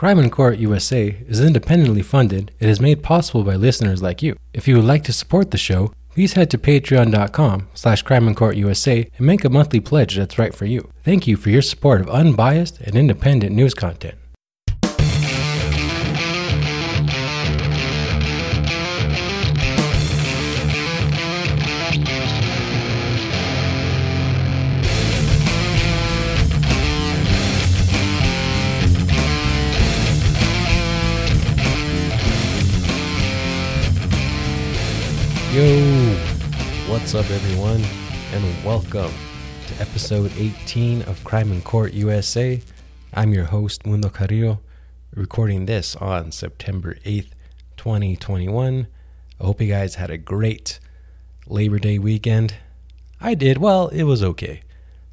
Crime in Court USA is independently funded and is made possible by listeners like you. If you would like to support the show, please head to patreon.com slash crime in court USA and make a monthly pledge that's right for you. Thank you for your support of unbiased and independent news content. Yo, what's up, everyone, and welcome to episode 18 of Crime in Court USA. I'm your host, Mundo Carrillo, recording this on September 8th, 2021. I hope you guys had a great Labor Day weekend. I did. Well, it was okay.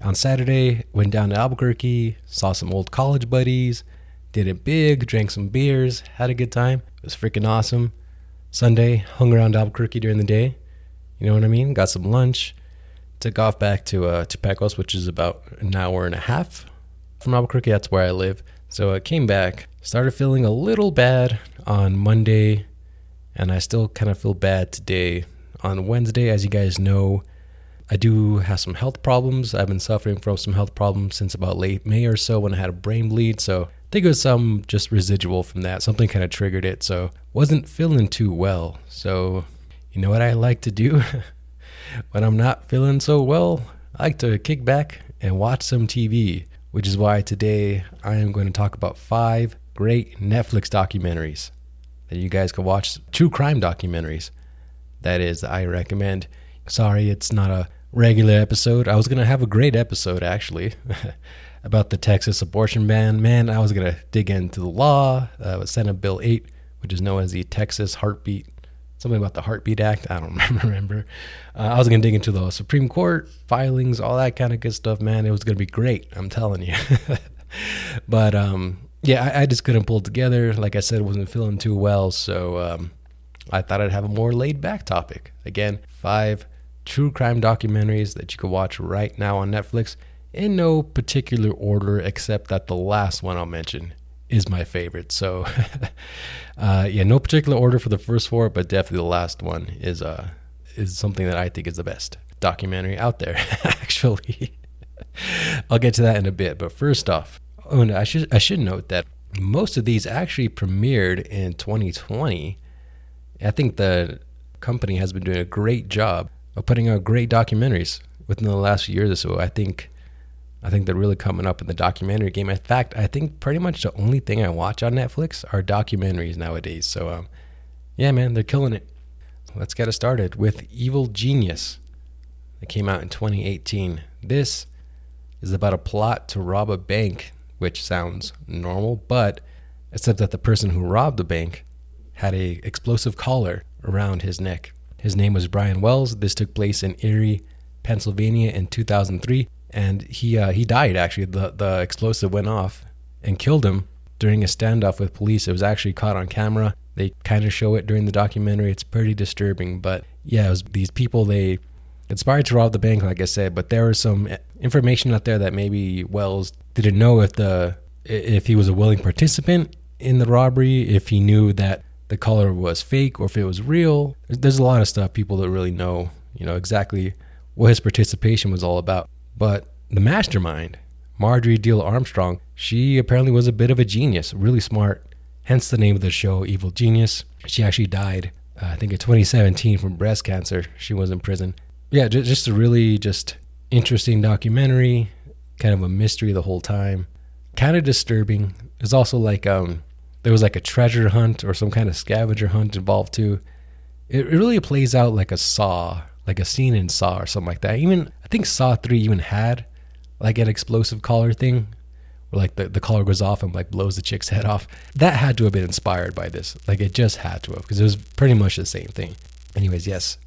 On Saturday, went down to Albuquerque, saw some old college buddies, did it big, drank some beers, had a good time. It was freaking awesome. Sunday, hung around Albuquerque during the day. You know what I mean? Got some lunch. Took off back to uh, to Pecos, which is about an hour and a half from Albuquerque. That's where I live. So I came back. Started feeling a little bad on Monday, and I still kind of feel bad today. On Wednesday, as you guys know, I do have some health problems. I've been suffering from some health problems since about late May or so when I had a brain bleed. So think it was some just residual from that. Something kind of triggered it. So wasn't feeling too well. So you know what I like to do when I'm not feeling so well? I like to kick back and watch some TV, which is why today I am going to talk about five great Netflix documentaries that you guys can watch. True crime documentaries. That is, I recommend. Sorry, it's not a regular episode. I was going to have a great episode actually. about the Texas abortion ban. Man, I was going to dig into the law, uh, Senate Bill 8, which is known as the Texas Heartbeat, something about the Heartbeat Act. I don't remember. Uh, I was going to dig into the Supreme Court filings, all that kind of good stuff, man. It was going to be great, I'm telling you. but um, yeah, I, I, just couldn't pull it together. Like I said, wasn't feeling too well. So um, I thought I'd have a more laid back topic. Again, five true crime documentaries that you can watch right now on Netflix in no particular order, except that the last one I'll mention is my favorite. So, uh, yeah, no particular order for the first four, but definitely the last one is uh is something that I think is the best documentary out there. actually, I'll get to that in a bit. But first off, oh, I should I should note that most of these actually premiered in 2020. I think the company has been doing a great job of putting out great documentaries within the last few years or so. I think I think they're really coming up in the documentary game. In fact, I think pretty much the only thing I watch on Netflix are documentaries nowadays. So, um, yeah, man, they're killing it. Let's get it started with Evil Genius. It came out in 2018. This is about a plot to rob a bank, which sounds normal, but except that the person who robbed the bank had a explosive collar around his neck. His name was Brian Wells. This took place in Erie, Pennsylvania in 2003 and he uh, he died. Actually, the the explosive went off and killed him during a standoff with police. It was actually caught on camera. They kind of show it during the documentary. It's pretty disturbing, but yeah, it was these people they inspired to rob the bank, like I said. But there was some information out there that maybe Wells didn't know if the if he was a willing participant in the robbery, if he knew that the color was fake or if it was real. There's a lot of stuff people don't really know, you know, exactly what his participation was all about. But the mastermind, Marjorie Diehl Armstrong, she apparently was a bit of a genius, really smart. Hence the name of the show, Evil Genius. She actually died, uh, I think, in 2017 from breast cancer. She was in prison. Yeah, just, just a really just interesting documentary, kind of a mystery the whole time. Kind of disturbing. It's also like um, there was like a treasure hunt or some kind of scavenger hunt involved too. It, it really plays out like a Saw like a scene in Saw or something like that. Even I think Saw three even had like an explosive collar thing, where like the, the collar goes off and like blows the chick's head off. That had to have been inspired by this. Like it just had to have because it was pretty much the same thing. Anyways, yes,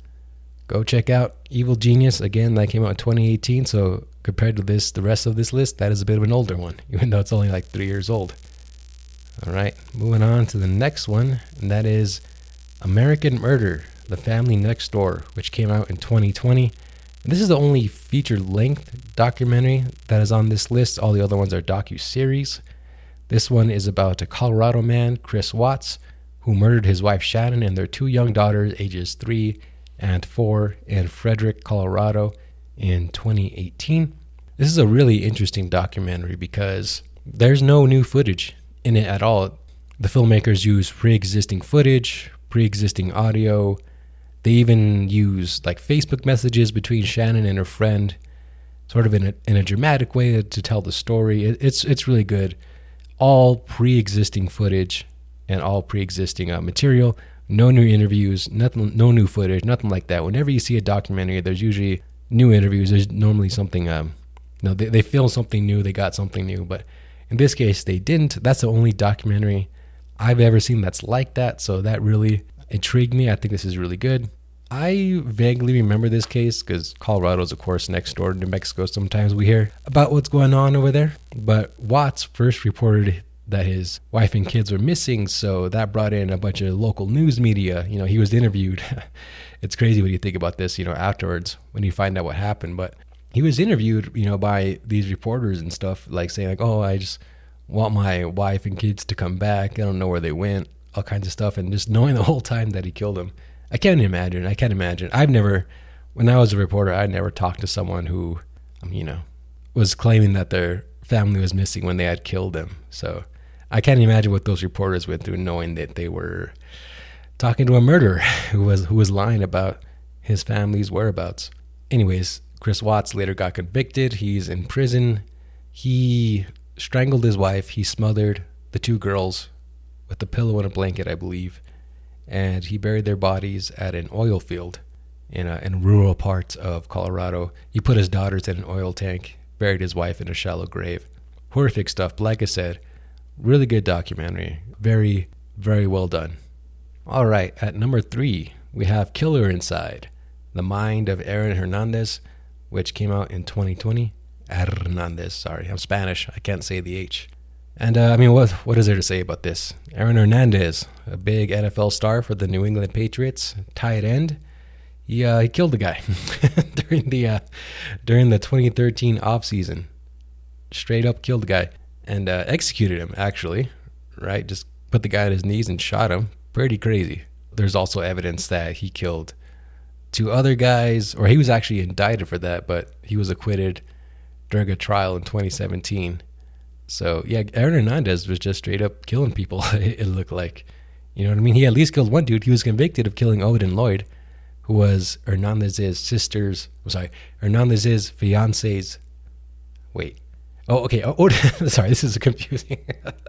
go check out Evil Genius again. That came out in 2018. So compared to this, the rest of this list, that is a bit of an older one, even though it's only like three years old. All right, moving on to the next one, and that is American Murder the Family Next Door, which came out in 2020. And this is the only feature length documentary that is on this list. All the other ones are docu series. This one is about a Colorado man, Chris Watts, who murdered his wife Shannon and their two young daughters, ages three and four, in Frederick, Colorado, in 2018. This is a really interesting documentary because there's no new footage in it at all. The filmmakers use pre existing footage, pre existing audio. They even use like Facebook messages between Shannon and her friend, sort of in a, in a dramatic way to tell the story. It, it's, it's really good. All pre existing footage and all pre existing uh, material. No new interviews, nothing, no new footage, nothing like that. Whenever you see a documentary, there's usually new interviews. There's normally something, um, know, they, they film something new, they got something new, but in this case, they didn't. That's the only documentary I've ever seen that's like that. So that really intrigued me. I think this is really good. I vaguely remember this case because Colorado's, of course, next door to New Mexico. Sometimes we hear about what's going on over there. But Watts first reported that his wife and kids were missing, so that brought in a bunch of local news media. You know, he was interviewed. it's crazy when you think about this, you know, afterwards when you find out what happened. But he was interviewed, you know, by these reporters and stuff, like saying like, "Oh, I just want my wife and kids to come back. I don't know where they went." All kinds of stuff, and just knowing the whole time that he killed them. I can't imagine. I can't imagine. I've never, when I was a reporter, I never talked to someone who, um, you know, was claiming that their family was missing when they had killed them. So I can't imagine what those reporters went through, knowing that they were talking to a murderer who was who was lying about his family's whereabouts. Anyways, Chris Watts later got convicted. He's in prison. He strangled his wife. He smothered the two girls with a pillow and a blanket, I believe. And he buried their bodies at an oil field in, a, in rural parts of Colorado. He put his daughters in an oil tank, buried his wife in a shallow grave. Horrific stuff. But like I said, really good documentary. Very, very well done. All right, at number three, we have Killer Inside The Mind of Aaron Hernandez which came out in 2020. Hernandez, sorry, I'm Spanish. I can't say the H. And uh, I mean, what what is there to say about this? Aaron Hernandez, a big NFL star for the New England Patriots, tight end. He uh, he killed the guy during the uh, during the 2013 offseason. Straight up killed the guy and uh, executed him. Actually, right? Just put the guy on his knees and shot him. Pretty crazy. There's also evidence that he killed two other guys, or he was actually indicted for that, but he was acquitted during a trial in 2017. So yeah, Aaron Hernandez was just straight up killing people. it looked like, you know what I mean. He at least killed one dude. He was convicted of killing Odin Lloyd, who was Hernandez's sister's. I'm sorry, Hernandez's fiance's. Wait. Oh, okay. Oh, Odin. sorry, this is confusing.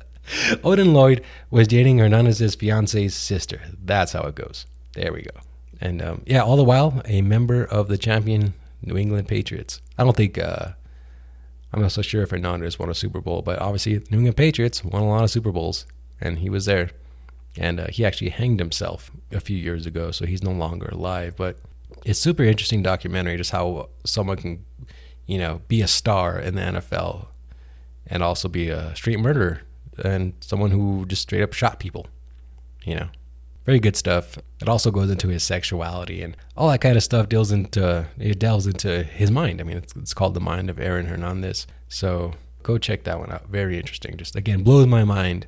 Odin Lloyd was dating Hernandez's fiance's sister. That's how it goes. There we go. And um, yeah, all the while, a member of the champion New England Patriots. I don't think, uh, I'm not so sure if Hernandez won a Super Bowl, but obviously, the New England Patriots won a lot of Super Bowls, and he was there. And uh, he actually hanged himself a few years ago, so he's no longer alive. But it's super interesting documentary, just how someone can, you know, be a star in the NFL and also be a street murderer and someone who just straight up shot people, you know very good stuff. It also goes into his sexuality and all that kind of stuff. Deals into it delves into his mind. I mean, it's, it's called the mind of Aaron Hernandez. So go check that one out. Very interesting. Just again blows my mind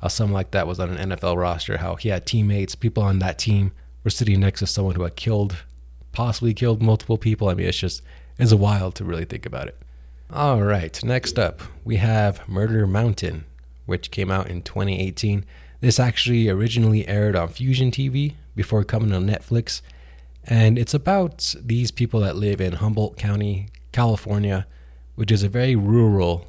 how someone like that was on an NFL roster. How he had teammates, people on that team were sitting next to someone who had killed, possibly killed multiple people. I mean, it's just it's wild to really think about it. All right, next up we have Murder Mountain, which came out in 2018. This actually originally aired on Fusion TV before coming on Netflix. And it's about these people that live in Humboldt County, California, which is a very rural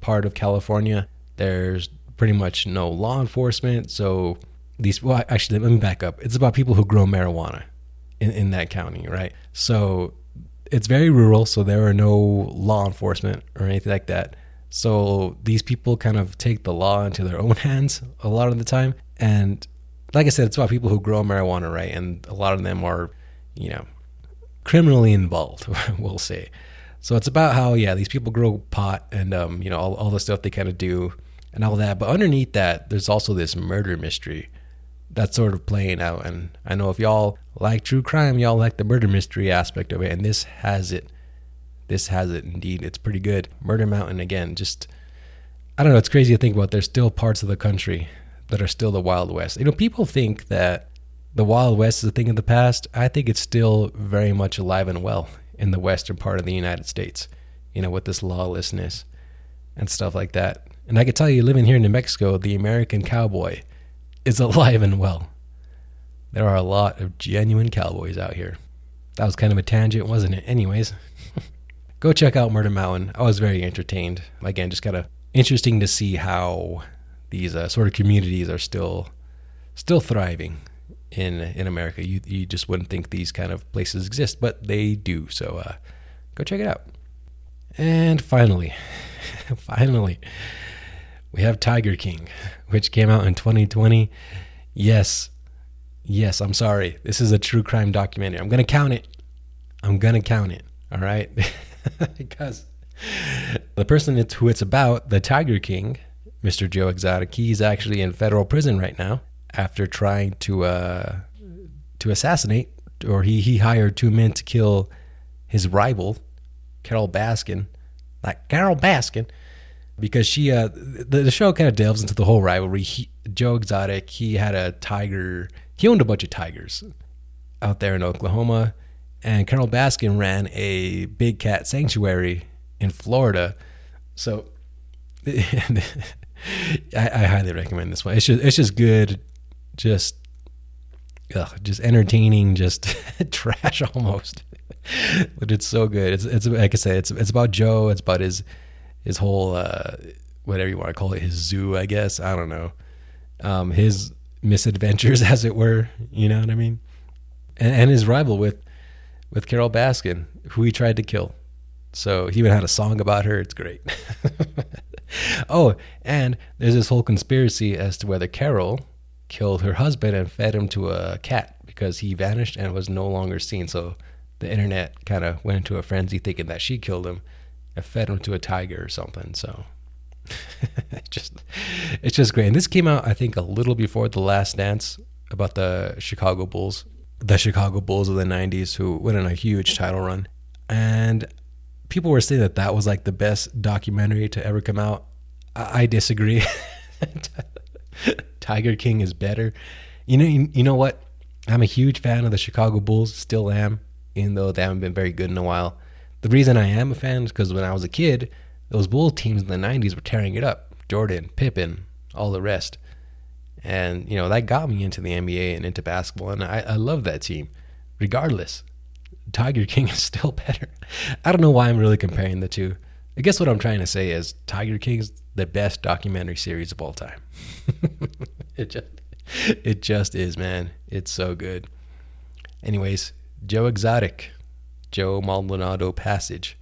part of California. There's pretty much no law enforcement. So these, well, actually, let me back up. It's about people who grow marijuana in, in that county, right? So it's very rural. So there are no law enforcement or anything like that. So these people kind of take the law into their own hands a lot of the time. And like I said, it's about people who grow marijuana, right? And a lot of them are, you know, criminally involved, we'll say. So it's about how, yeah, these people grow pot and, um, you know, all, all the stuff they kind of do and all that. But underneath that, there's also this murder mystery that's sort of playing out. And I know if y'all like true crime, y'all like the murder mystery aspect of it. And this has it this has it indeed. It's pretty good. Murder Mountain again, just I don't know. It's crazy to think about. There's still parts of the country that are still the Wild West. You know, people think that the Wild West is a thing of the past. I think it's still very much alive and well in the western part of the United States. You know, with this lawlessness and stuff like that. And I can tell you, living here in New Mexico, the American cowboy is alive and well. There are a lot of genuine cowboys out here. That was kind of a tangent, wasn't it? Anyways, go check out Murder Mountain. I was very entertained. Again, just kind of interesting to see how these uh, sort of communities are still still thriving in in America. You you just wouldn't think these kind of places exist, but they do. So uh, go check it out. And finally, finally, we have Tiger King, which came out in 2020. Yes, yes, I'm sorry. This is a true crime documentary. I'm gonna count it. I'm gonna count it. All right, because the person it's, who it's about, the Tiger King, Mr. Joe Exotic, he's actually in federal prison right now after trying to uh, to assassinate, or he he hired two men to kill his rival, Carole Baskin, like Carole Baskin, because she uh the, the show kind of delves into the whole rivalry. He, Joe Exotic, he had a tiger, he owned a bunch of tigers out there in Oklahoma, and Carole Baskin ran a big cat sanctuary in Florida. So I, I, highly recommend this one. It's just it's just good, just ugh, just entertaining, just trash almost. but it's so good. It's it's like I say, it's it's about Joe. It's about his his whole uh, whatever you want to call it, his zoo, I guess. I don't know. Um, his misadventures, as it were. You know what I mean? And, and his rival with with Carole Baskin, who he tried to kill. So he even had a song about her. It's great. oh, and there's this whole conspiracy as to whether Carole killed her husband and fed him to a cat because he vanished and was no longer seen. So the internet kind of went into a frenzy thinking that she killed him and fed him to a tiger or something. So it's just it's just great. And this came out I think a little before the Last Dance about the Chicago Bulls, the Chicago Bulls of the '90s who went on a huge title run, and people were saying that that was like the best documentary to ever come out. I, I disagree. Tiger King is better. You know, you, you know what? I'm a huge fan of the Chicago Bulls, still am, even though they haven't been very good in a while. The reason I am a fan is because when I was a kid, those Bulls teams in the 90s were tearing it up. Jordan, Pippen, all the rest. And, you know, that got me into the NBA and into basketball. And I, I love that team, regardless. Tiger King is still better. I don't know why I'm really comparing the two. I guess what I'm trying to say is Tiger King's the best documentary series of all time. it just it just is, man. It's so good. Anyways, Joe Exotic, Joe Maldonado Passage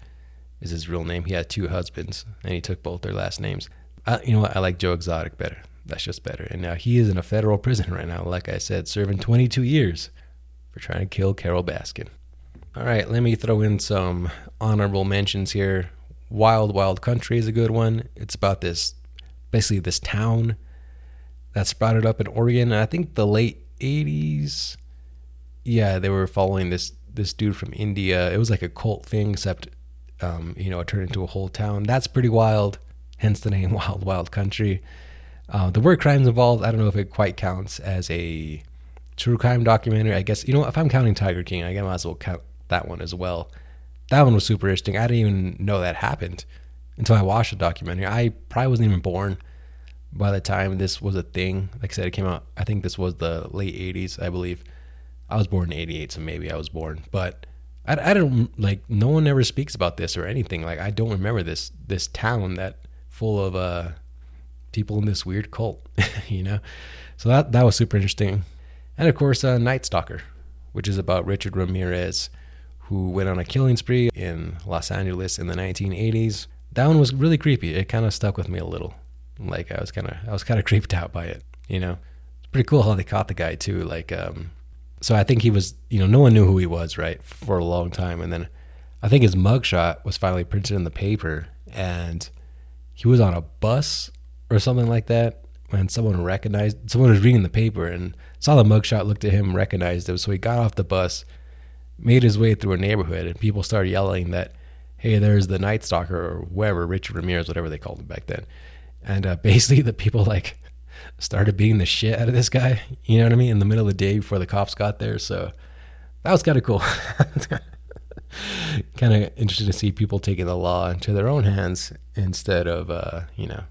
is his real name. He had two husbands, and he took both their last names. I, you know what? I like Joe Exotic better. That's just better. And now he is in a federal prison right now, like I said, serving 22 years for trying to kill Carole Baskin. All right, let me throw in some honorable mentions here. Wild Wild Country is a good one. It's about this, basically this town that sprouted up in Oregon. I think the late '80s. Yeah, they were following this this dude from India. It was like a cult thing, except um, you know it turned into a whole town. That's pretty wild. Hence the name Wild Wild Country. Uh, the word crimes involved. I don't know if it quite counts as a true crime documentary. I guess you know if I'm counting Tiger King, I might as well count that one as well. That one was super interesting. I didn't even know that happened until I watched the documentary. I probably wasn't even born by the time this was a thing. Like I said, it came out. I think this was the late '80s, I believe. I was born in '88, so maybe I was born. But I, I don't like. No one ever speaks about this or anything. Like I don't remember this this town that full of uh people in this weird cult. you know, so that that was super interesting. And of course, uh, Night Stalker, which is about Richard Ramirez who went on a killing spree in Los Angeles in the 1980s. That one was really creepy. It kind of stuck with me a little. Like I was kind of I was kind of creeped out by it. You know, it's pretty cool how they caught the guy too. Like, um, so I think he was. You know, no one knew who he was right for a long time, and then I think his mugshot was finally printed in the paper, and he was on a bus or something like that when someone recognized someone was reading the paper and saw the mugshot, looked at him, recognized him, so he got off the bus made his way through a neighborhood, and people started yelling that, "Hey, there's the Night Stalker or whoever, Richard Ramirez, whatever they called him back then." and uh, basically the people like started beating the shit out of this guy. You know what I mean? In the middle of the day before the cops got there. So that was kind of cool. kind of interesting to see people taking the law into their own hands instead of, uh, you know,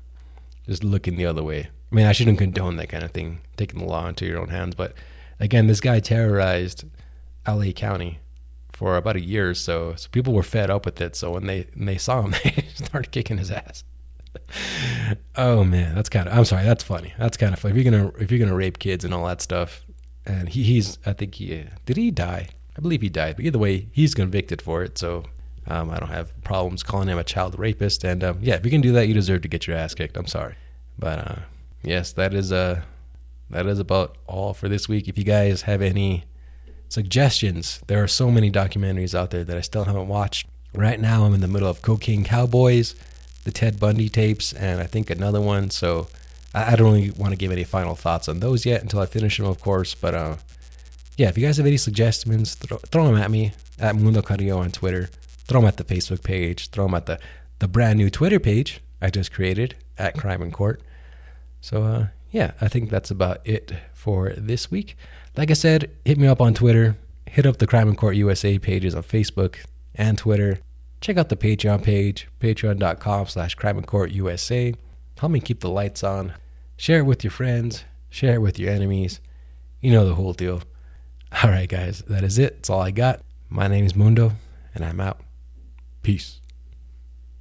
just looking the other way. I mean, I shouldn't condone that kind of thing, taking the law into your own hands. But again, this guy terrorized LA County for about a year or so. So people were fed up with it. So when they when they saw him, they started kicking his ass. oh man, that's kind of. I'm sorry, that's funny. That's kind of funny. If you're gonna if you're gonna rape kids and all that stuff, and he, he's I think he did he die? I believe he died. But either way, he's convicted for it. So um, I don't have problems calling him a child rapist. And um, yeah, if you can do that, you deserve to get your ass kicked. I'm sorry, but uh, yes, that is uh that is about all for this week. If you guys have any suggestions, there are so many documentaries out there that I still haven't watched. Right now, I'm in the middle of Cocaine Cowboys, the Ted Bundy tapes, and I think another one. So I, don't really want to give any final thoughts on those yet until I finish them, of course. But uh, yeah, if you guys have any suggestions, throw, throw them at me at Mundo Carrillo on Twitter. Throw them at the Facebook page. Throw them at the, the brand new Twitter page I just created at Crime and Court. So uh, yeah, I think that's about it for this week. Like I said, hit me up on Twitter. Hit up the Crime and Court USA pages on Facebook and Twitter. Check out the Patreon page, patreon.com slash crime and court USA. Help me keep the lights on. Share it with your friends. Share it with your enemies. You know the whole deal. All right, guys, that is it. That's all I got. My name is Mundo, and I'm out. Peace.